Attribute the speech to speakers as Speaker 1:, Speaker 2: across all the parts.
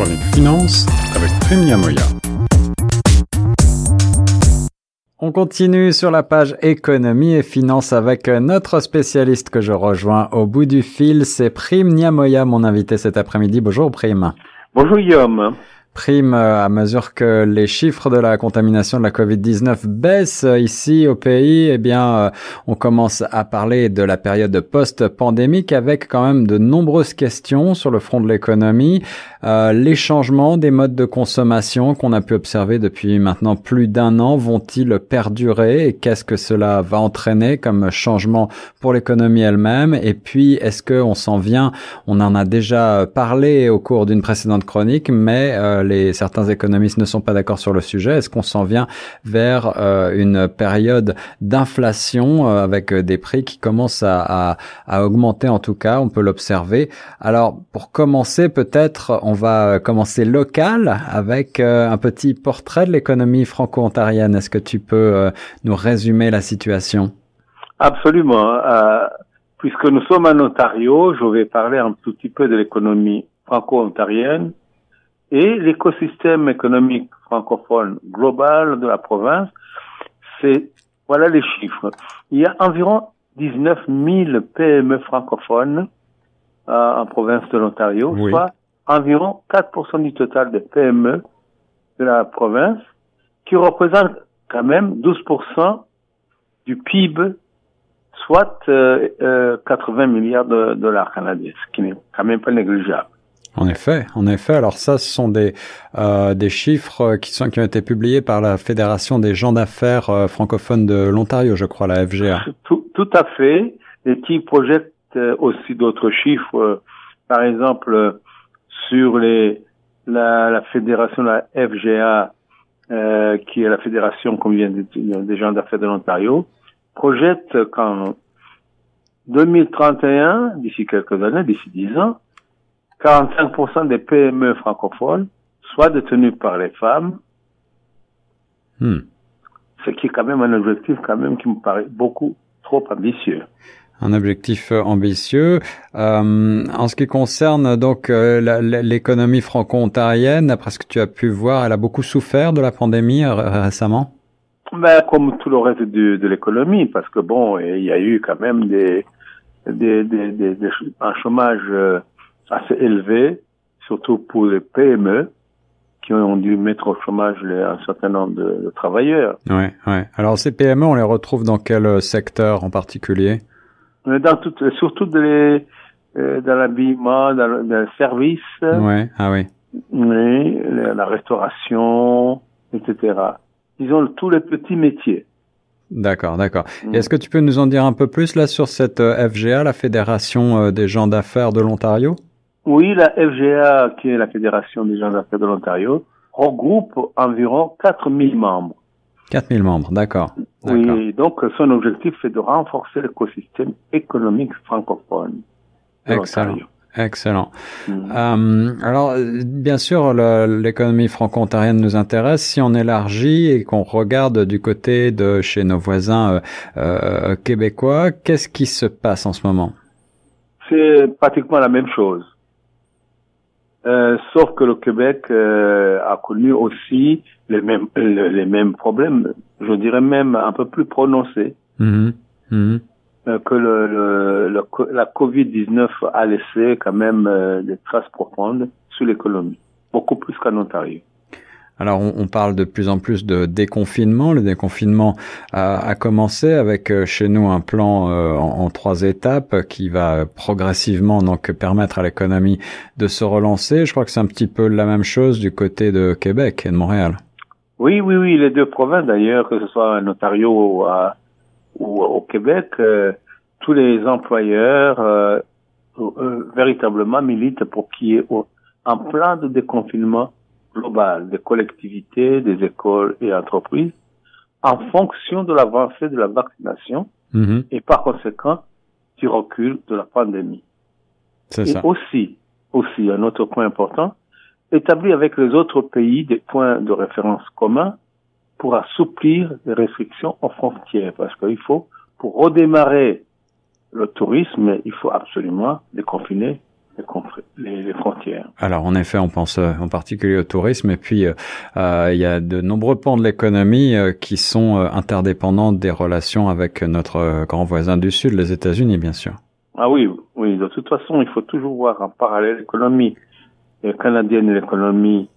Speaker 1: chronique finance avec. On continue sur la page économie et finance avec notre spécialiste que je rejoins au bout du fil, c'est Prime Niamoya, mon invité cet après-midi. Bonjour Prime.
Speaker 2: Bonjour Guillaume
Speaker 1: euh, à mesure que les chiffres de la contamination de la Covid-19 baissent ici au pays, eh bien, euh, on commence à parler de la période post-pandémique avec quand même de nombreuses questions sur le front de l'économie. Euh, les changements des modes de consommation qu'on a pu observer depuis maintenant plus d'un an vont-ils perdurer et qu'est-ce que cela va entraîner comme changement pour l'économie elle-même? Et puis, est-ce qu'on s'en vient? On en a déjà parlé au cours d'une précédente chronique, mais certains économistes ne sont pas d'accord sur le sujet. Est-ce qu'on s'en vient vers euh, une période d'inflation euh, avec des prix qui commencent à, augmenter? En tout cas, on peut l'observer. Alors pour commencer, peut-être on va commencer local avec euh, un petit portrait de l'économie franco-ontarienne. Est-ce que tu peux nous résumer la situation?
Speaker 2: Absolument. puisque nous sommes en Ontario, je vais parler un tout petit peu de l'économie franco-ontarienne et l'écosystème économique francophone global de la province, c'est, voilà les chiffres. Il y a environ 19 000 PME francophones euh, en province de l'Ontario, soit environ 4% du total des PME de la province, qui représentent quand même 12% du PIB, soit euh, euh, 80 milliards de dollars canadiens, ce qui n'est quand même pas négligeable.
Speaker 1: En effet, en effet. Alors ça, ce sont des euh, des chiffres qui sont qui ont été publiés par la Fédération des gens d'affaires euh, francophones de l'Ontario, je crois, la FGA.
Speaker 2: Tout, tout à fait. Et qui projettent euh, aussi d'autres chiffres, euh, par exemple sur les la, la fédération la FGA, qui est la fédération, comme vient des gens d'affaires de l'Ontario, projette qu'en 2031, d'ici quelques années, d'ici dix ans, 45% des PME francophones soient détenues par les femmes. Hmm. Ce qui est quand même un objectif quand même qui me paraît beaucoup trop ambitieux.
Speaker 1: Un objectif euh, ambitieux. Euh, en ce qui concerne donc euh, l'économie franco-ontarienne, d'après ce que tu as pu voir, elle a beaucoup souffert de la pandémie récemment?
Speaker 2: Ben, comme tout le reste de, de l'économie, parce que bon, il y a eu quand même des, des, des, des, des un chômage assez élevé, surtout pour les PME qui ont dû mettre au chômage un certain nombre de, travailleurs.
Speaker 1: Ouais, ouais. Alors ces PME, on les retrouve dans quel secteur en particulier?
Speaker 2: Dans tout, surtout dans, euh, l'habillement, dans, le, service.
Speaker 1: Ouais, ah oui.
Speaker 2: Oui, la restauration, etc. Ils tous les petits métiers.
Speaker 1: D'accord, d'accord. Mm. Est-ce que tu peux nous en dire un peu plus là sur cette euh, FGA, la Fédération euh, des gens d'affaires de l'Ontario?
Speaker 2: Oui, la FGA, qui est la Fédération des gens d'affaires de l'Ontario, regroupe environ 4000 membres.
Speaker 1: 4000 membres, d'accord.
Speaker 2: Oui, donc son objectif est de renforcer l'écosystème économique francophone.
Speaker 1: Excellent. Excellent. Mm. Euh, alors, bien sûr, l'économie franco-ontarienne nous intéresse. Si on élargit et qu'on regarde du côté de chez nos voisins euh, euh québécois, qu'est-ce qui se passe en ce moment?
Speaker 2: C'est pratiquement la même chose. Euh, sauf que le Québec euh, a connu aussi les mêmes les mêmes problèmes, je dirais même un peu plus prononcés mm-hmm. Mm-hmm. Euh, que le, le, la Covid-19 a laissé quand même des traces profondes sur l'économie, beaucoup plus qu'en Ontario.
Speaker 1: Alors on, parle de plus en plus de déconfinement. Le déconfinement a, commencé avec euh, chez nous un plan euh, en, trois étapes qui va progressivement donc permettre à l'économie de se relancer. Je crois que c'est un petit peu la même chose du côté de Québec et de Montréal.
Speaker 2: Oui, oui, oui, les deux provinces d'ailleurs, que ce soit en Ontario ou, au Québec, euh, tous les employeurs véritablement militent pour qu'il y ait un plan de déconfinement global des collectivités, des écoles et entreprises en fonction de l'avancée de la vaccination mhm. et par conséquent du recul de la pandémie. Et ça. aussi, aussi un autre point important, établir avec les autres pays des points de référence communs pour assouplir les restrictions aux frontières, parce qu'il faut, pour redémarrer le tourisme, il faut absolument déconfiner les, frontières.
Speaker 1: Alors en effet, on pense euh, en particulier au tourisme et puis euh, euh, il y a de nombreux pans de l'économie qui sont interdépendants des relations avec notre grand voisin du Sud, les États-Unis, bien sûr.
Speaker 2: Ah oui, oui. De toute façon, il faut toujours voir en parallèle l'économie canadienne et l'économie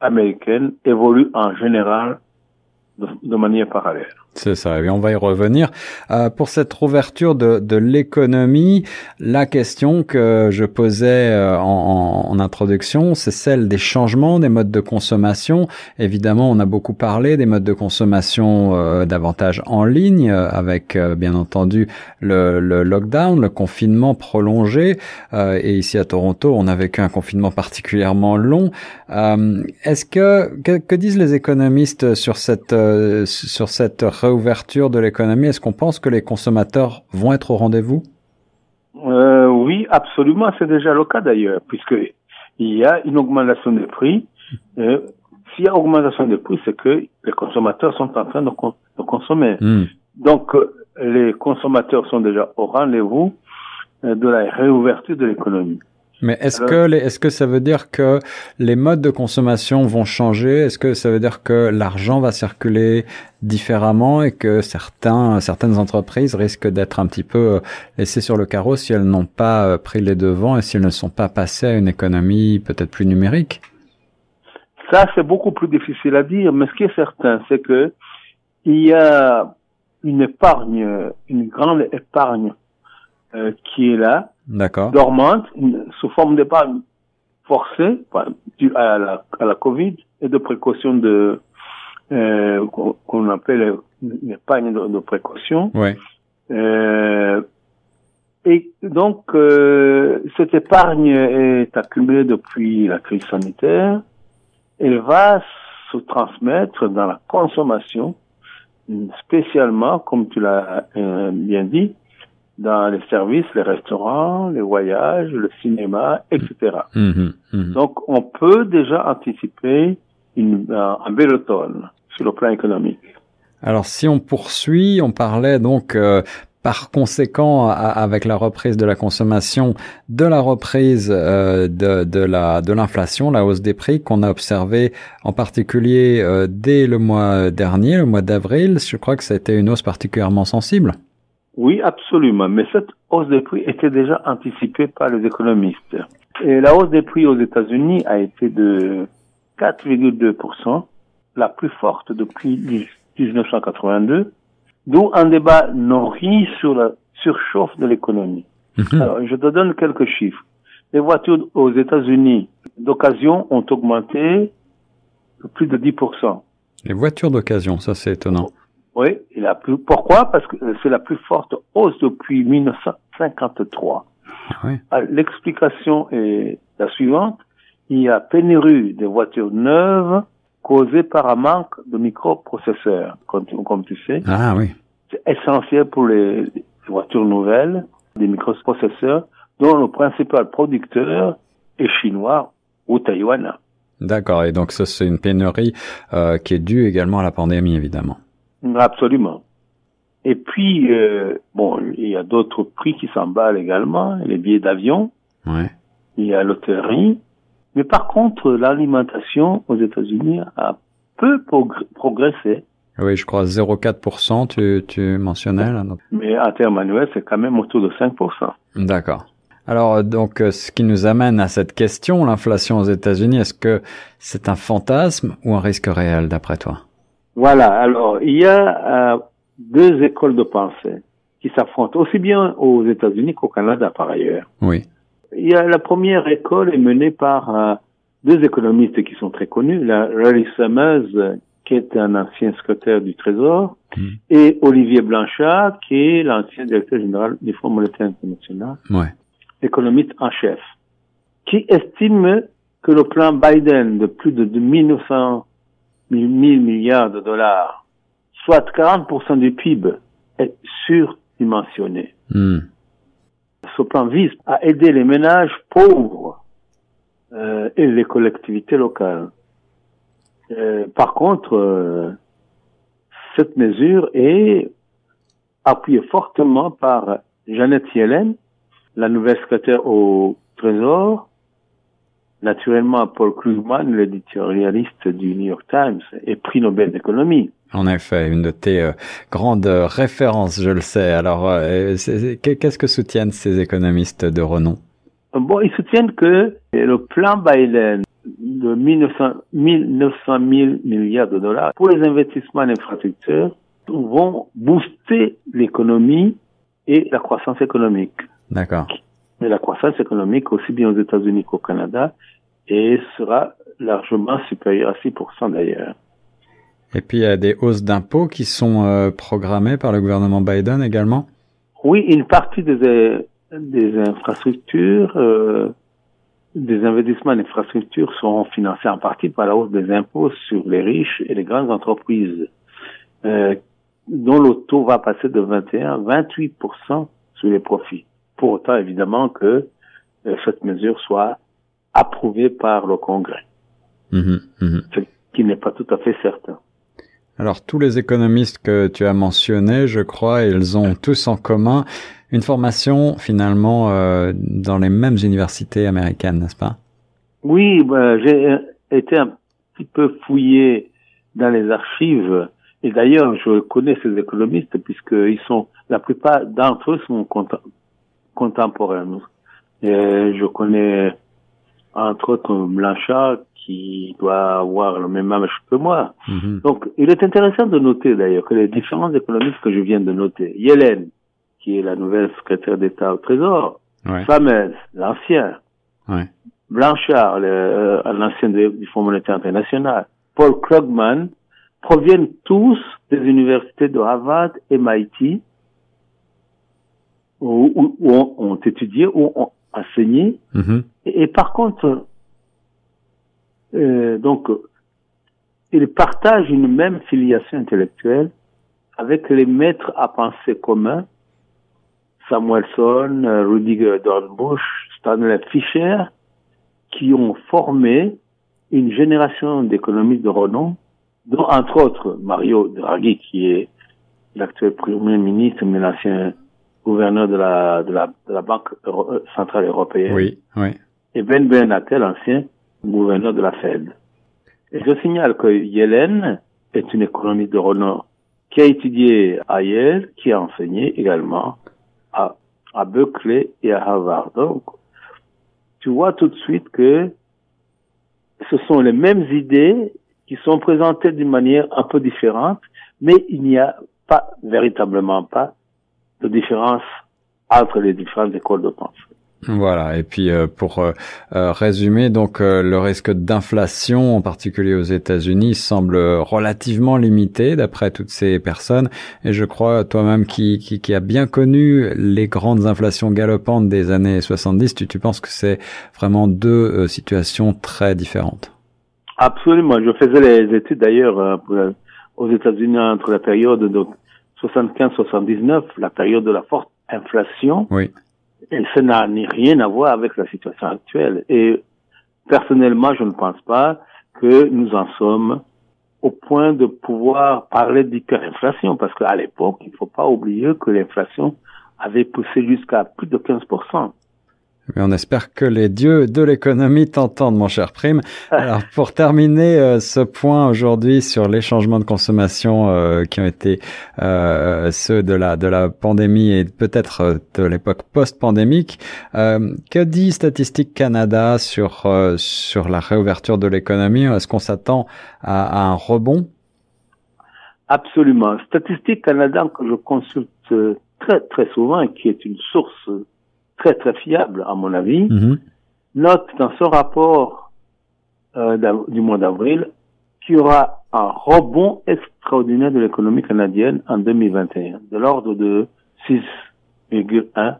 Speaker 2: américaine évoluent en général de manière parallèle.
Speaker 1: C'est ça, et on va y revenir. Euh, pour cette ouverture de, de l'économie, la question que je posais euh, en, en, introduction, c'est celle des changements des modes de consommation. Évidemment, on a beaucoup parlé des modes de consommation euh, davantage en ligne, avec euh, bien entendu le, le, lockdown, le confinement prolongé. et ici à Toronto, on a vécu un confinement particulièrement long. Est-ce que, que, que disent les économistes sur cette sur cette réouverture de l'économie, est-ce qu'on pense que les consommateurs vont être au rendez-vous?
Speaker 2: Euh, Oui, absolument. C'est déjà le cas d'ailleurs, puisque il y a une augmentation des prix. Euh, S'il y a augmentation des prix, c'est que les consommateurs sont en train de, consommer. Hmm. Donc, euh, les consommateurs sont déjà au rendez-vous euh, de la réouverture de l'économie.
Speaker 1: Mais est-ce que est-ce que ça veut dire que les modes de consommation vont changer? Est-ce que ça veut dire que l'argent va circuler différemment et que certains certaines entreprises risquent d'être un petit peu euh, laissées sur le carreau si elles n'ont pas euh, pris les devants et si elles ne sont pas passées à une économie peut-être plus numérique?
Speaker 2: Ça c'est beaucoup plus difficile à dire, mais ce qui est certain, c'est que il y a une épargne, une grande épargne euh, qui est là dormante, sous forme d'épargne forcée, due à la, à la Covid et de précaution de euh, qu'on appelle une épargne de, précaution.
Speaker 1: Ouais.
Speaker 2: Euh, et donc euh, cette épargne est accumulée depuis la crise sanitaire. Elle va se transmettre dans la consommation, spécialement, comme tu l'as euh, bien dit, dans les services, les restaurants, les voyages, le cinéma, etc. Mm-hmm. Mm-hmm. Donc, on peut déjà anticiper une, un bel automne sur le plan économique.
Speaker 1: Alors, si on poursuit, on parlait donc euh, par conséquent, avec la reprise de la consommation, de la reprise euh, de, de, la de l'inflation, la hausse des prix qu'on a observé en particulier euh, dès le mois dernier, le mois d'avril, je crois que ça a été une hausse particulièrement sensible.
Speaker 2: Oui, absolument. Mais cette hausse des prix était déjà anticipée par les économistes. Et la hausse des prix aux États-Unis a été de 4,2%, la plus forte depuis 1982, d'où un débat nourri sur la surchauffe de l'économie. Mhm. Alors, je te donne quelques chiffres. Les voitures aux États-Unis d'occasion ont augmenté de plus de 10%.
Speaker 1: Les voitures d'occasion, ça c'est étonnant.
Speaker 2: Oui, il a plus. Pourquoi? Parce que c'est la plus forte hausse depuis 1953. Ah oui. Ah, l'explication est la suivante. Il y a pénurie de voitures neuves causée par un manque de microprocesseurs, comme, comme tu sais.
Speaker 1: Ah oui.
Speaker 2: C'est essentiel pour les voitures nouvelles, des microprocesseurs dont le principal producteur est chinois ou taïwanais.
Speaker 1: D'accord. Et donc ça, c'est une pénurie euh, qui est due également à la pandémie, évidemment.
Speaker 2: Absolument. Et puis, euh, bon, il y a d'autres prix qui s'emballent également, les billets d'avion.
Speaker 1: Ouais.
Speaker 2: Il y a l'hôtellerie. Mais par contre, l'alimentation aux États-Unis a peu progressé.
Speaker 1: Oui, je crois 0,4%, tu, tu mentionnais là.
Speaker 2: Mais à terme annuel, c'est quand même autour de 5%.
Speaker 1: D'accord. Alors donc, euh, ce qui nous amène à cette question, l'inflation aux États-Unis, est-ce que c'est un fantasme ou un risque réel d'après toi?
Speaker 2: Voilà, alors il y a euh, deux écoles de pensée qui s'affrontent, aussi bien aux États-Unis qu'au Canada par ailleurs.
Speaker 1: Oui.
Speaker 2: Il y a la première école est menée par euh, deux économistes qui sont très connus, la Larry Summers, qui est un ancien secrétaire du Trésor, hmm. et Olivier Blanchard, qui est l'ancien directeur général du Fonds monétaire international,
Speaker 1: ouais.
Speaker 2: économiste en chef, qui estime que le plan Biden de plus de 1900 1000 milliards de dollars, soit 40% du PIB, est surdimensionné. Hmm. Ce plan vise à aider les ménages pauvres euh, et les collectivités locales. Euh, par contre, euh, cette mesure est appuyée fortement par Jeannette Yellen, la nouvelle secrétaire au Trésor, naturellement Paul Krugman, l'éditorialiste du New York Times et prix Nobel d'économie.
Speaker 1: En effet, une de tes euh, grandes références, je le sais. Alors, euh, qu'est-ce que soutiennent ces économistes de renom?
Speaker 2: Bon, ils soutiennent que le plan Biden de 1900, 1900 000 milliards de dollars pour les investissements en infrastructure vont booster l'économie et la croissance économique.
Speaker 1: D'accord.
Speaker 2: Mais la croissance économique, aussi bien aux États-Unis qu'au Canada, et sera largement supérieure à 6% d'ailleurs.
Speaker 1: Et puis il y a des hausses d'impôts qui sont euh, programmées par le gouvernement Biden également?
Speaker 2: Oui, une partie des, des infrastructures, euh, des investissements en infrastructures seront financés en partie par la hausse des impôts sur les riches et les grandes entreprises, euh, dont le taux va passer de 21 à 28% sur les profits. Pour autant, évidemment, que euh, cette mesure soit approuvée par le Congrès,
Speaker 1: mmh, mmh.
Speaker 2: ce qui n'est pas tout à fait certain.
Speaker 1: Alors tous les économistes que tu as mentionnés, je crois, ils ont tous en commun une formation finalement euh, dans les mêmes universités américaines, n'est-ce pas?
Speaker 2: Oui, bah, j'ai été un petit peu fouillé dans les archives et d'ailleurs je connais ces économistes puisqu'ils sont la plupart d'entre eux sont contemporains. Et je connais entre autres Blanchard qui doit avoir le même âge que moi.
Speaker 1: Mhm.
Speaker 2: Donc, il est intéressant de noter d'ailleurs que les différents économistes que je viens de noter, Yellen, qui est la nouvelle secrétaire d'État au Trésor,
Speaker 1: Ouais.
Speaker 2: Famez, l'ancien,
Speaker 1: Ouais.
Speaker 2: Blanchard, euh, l'ancien de- du Fonds monétaire international, Paul Krugman, proviennent tous des universités de Harvard, MIT, où, où- où ont, ont étudié, ou ont enseigné,
Speaker 1: Mhm.
Speaker 2: et, et par contre, euh, donc, ils partagent une même filiation intellectuelle avec les maîtres à penser communs, Samuelson, Rudiger Dornbusch, Stanley Fischer, qui ont formé une génération d'économistes de renom, dont entre autres Mario Draghi, qui est l'actuel Premier ministre, mais l'ancien gouverneur de la, de la, de la Banque Euro- euh, Centrale Européenne
Speaker 1: Oui, oui.
Speaker 2: et Ben Bernanke, ancien gouverneur de la Fed. Et je signale que Yellen est une économiste de renom qui a étudié à Yale, qui a enseigné également à, à Berkeley et à Harvard. Donc, tu vois tout de suite que ce sont les mêmes idées qui sont présentées d'une manière un peu différente, mais il n'y a pas, véritablement pas, de différence entre les différentes écoles de pensée.
Speaker 1: Voilà. Et puis euh, pour euh, euh, résumer, donc euh, le risque d'inflation, en particulier aux États-Unis, semble relativement limité d'après toutes ces personnes. Et je crois toi-même qui, qui qui a bien connu les grandes inflations galopantes des années 70, tu, tu penses que c'est vraiment deux euh, situations très différentes?
Speaker 2: Absolument. Je faisais les études d'ailleurs euh, aux États-Unis entre la période de 75-79, la période de la forte inflation,
Speaker 1: Oui.
Speaker 2: et ça n'a ni rien à voir avec la situation actuelle. Et personnellement, je ne pense pas que nous en sommes au point de pouvoir parler d'hyperinflation, parce qu'à l'époque, il ne faut pas oublier que l'inflation avait poussé jusqu'à plus de 15%.
Speaker 1: Mais on espère que les dieux de l'économie t'entendent, mon cher Prime. Alors, pour terminer euh, ce point aujourd'hui sur les changements de consommation euh, qui ont été euh, ceux de la de la pandémie et peut-être euh, de l'époque post-pandémique, euh, que dit Statistique Canada sur euh, sur la réouverture de l'économie? Est-ce qu'on s'attend à, à un rebond?
Speaker 2: Absolument. Statistique Canada que je consulte très très souvent, et qui est une source très très fiable à mon avis,
Speaker 1: Mhm.
Speaker 2: note dans son rapport euh, du mois d'avril qu'il y aura un rebond extraordinaire de l'économie canadienne en 2021, de l'ordre de 6,1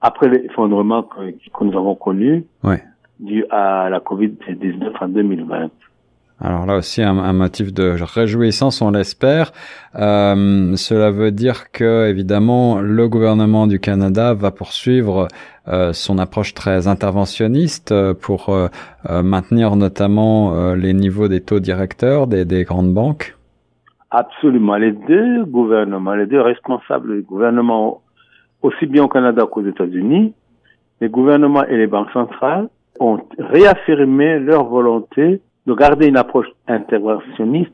Speaker 2: après l'effondrement que, que nous avons connu
Speaker 1: Ouais.
Speaker 2: dû à la COVID-19 en 2020.
Speaker 1: Alors là aussi un, un motif de réjouissance, on l'espère. Euh, cela veut dire que évidemment le gouvernement du Canada va poursuivre euh, son approche très interventionniste euh, pour euh, euh, maintenir notamment euh, les niveaux des taux directeurs des, des grandes banques.
Speaker 2: Absolument. Les deux gouvernements, les deux responsables du gouvernement, aussi bien au Canada qu'aux États-Unis, les gouvernements et les banques centrales ont réaffirmé leur volonté de garder une approche interventionniste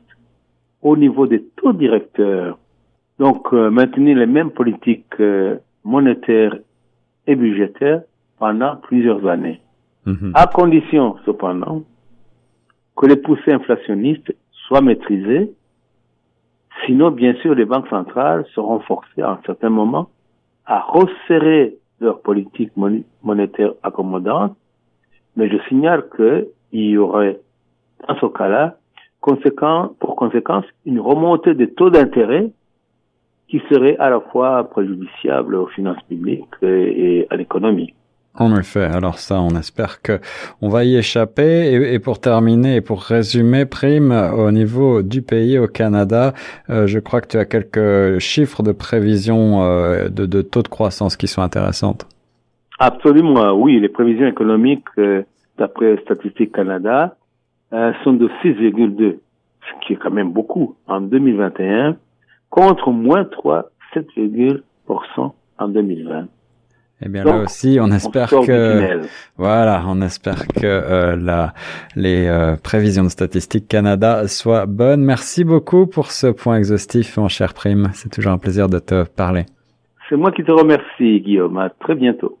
Speaker 2: au niveau des taux directeurs. Donc, euh, maintenir les mêmes politiques euh, monétaires et budgétaires pendant plusieurs années. Mhm. À condition, cependant, que les poussées inflationnistes soient maîtrisées. Sinon, bien sûr, les banques centrales seront forcées à un certain moment à resserrer leur politique monétaire accommodante. Mais je signale qu'il y aurait, dans ce cas-là, conséquent, pour conséquence, une remontée des taux d'intérêt qui serait à la fois préjudiciable aux finances publiques et à l'économie.
Speaker 1: En effet, alors ça, on espère que on va y échapper. Et, pour terminer et pour résumer, Prime, au niveau du pays, au Canada, euh, je crois que tu as quelques chiffres de prévision euh, de, de, taux de croissance qui sont intéressantes.
Speaker 2: Absolument, oui. Les prévisions économiques, euh, d'après Statistique Canada, sont de 6,2, ce qui est quand même beaucoup en 2021, contre moins 3, 7,% en 2020.
Speaker 1: Eh bien là aussi, on espère que voilà, on espère que euh, la, les euh, prévisions de Statistique Canada soient bonnes. Merci beaucoup pour ce point exhaustif, mon cher Prime. C'est toujours un plaisir de te parler.
Speaker 2: C'est moi qui te remercie, Guillaume. À très bientôt.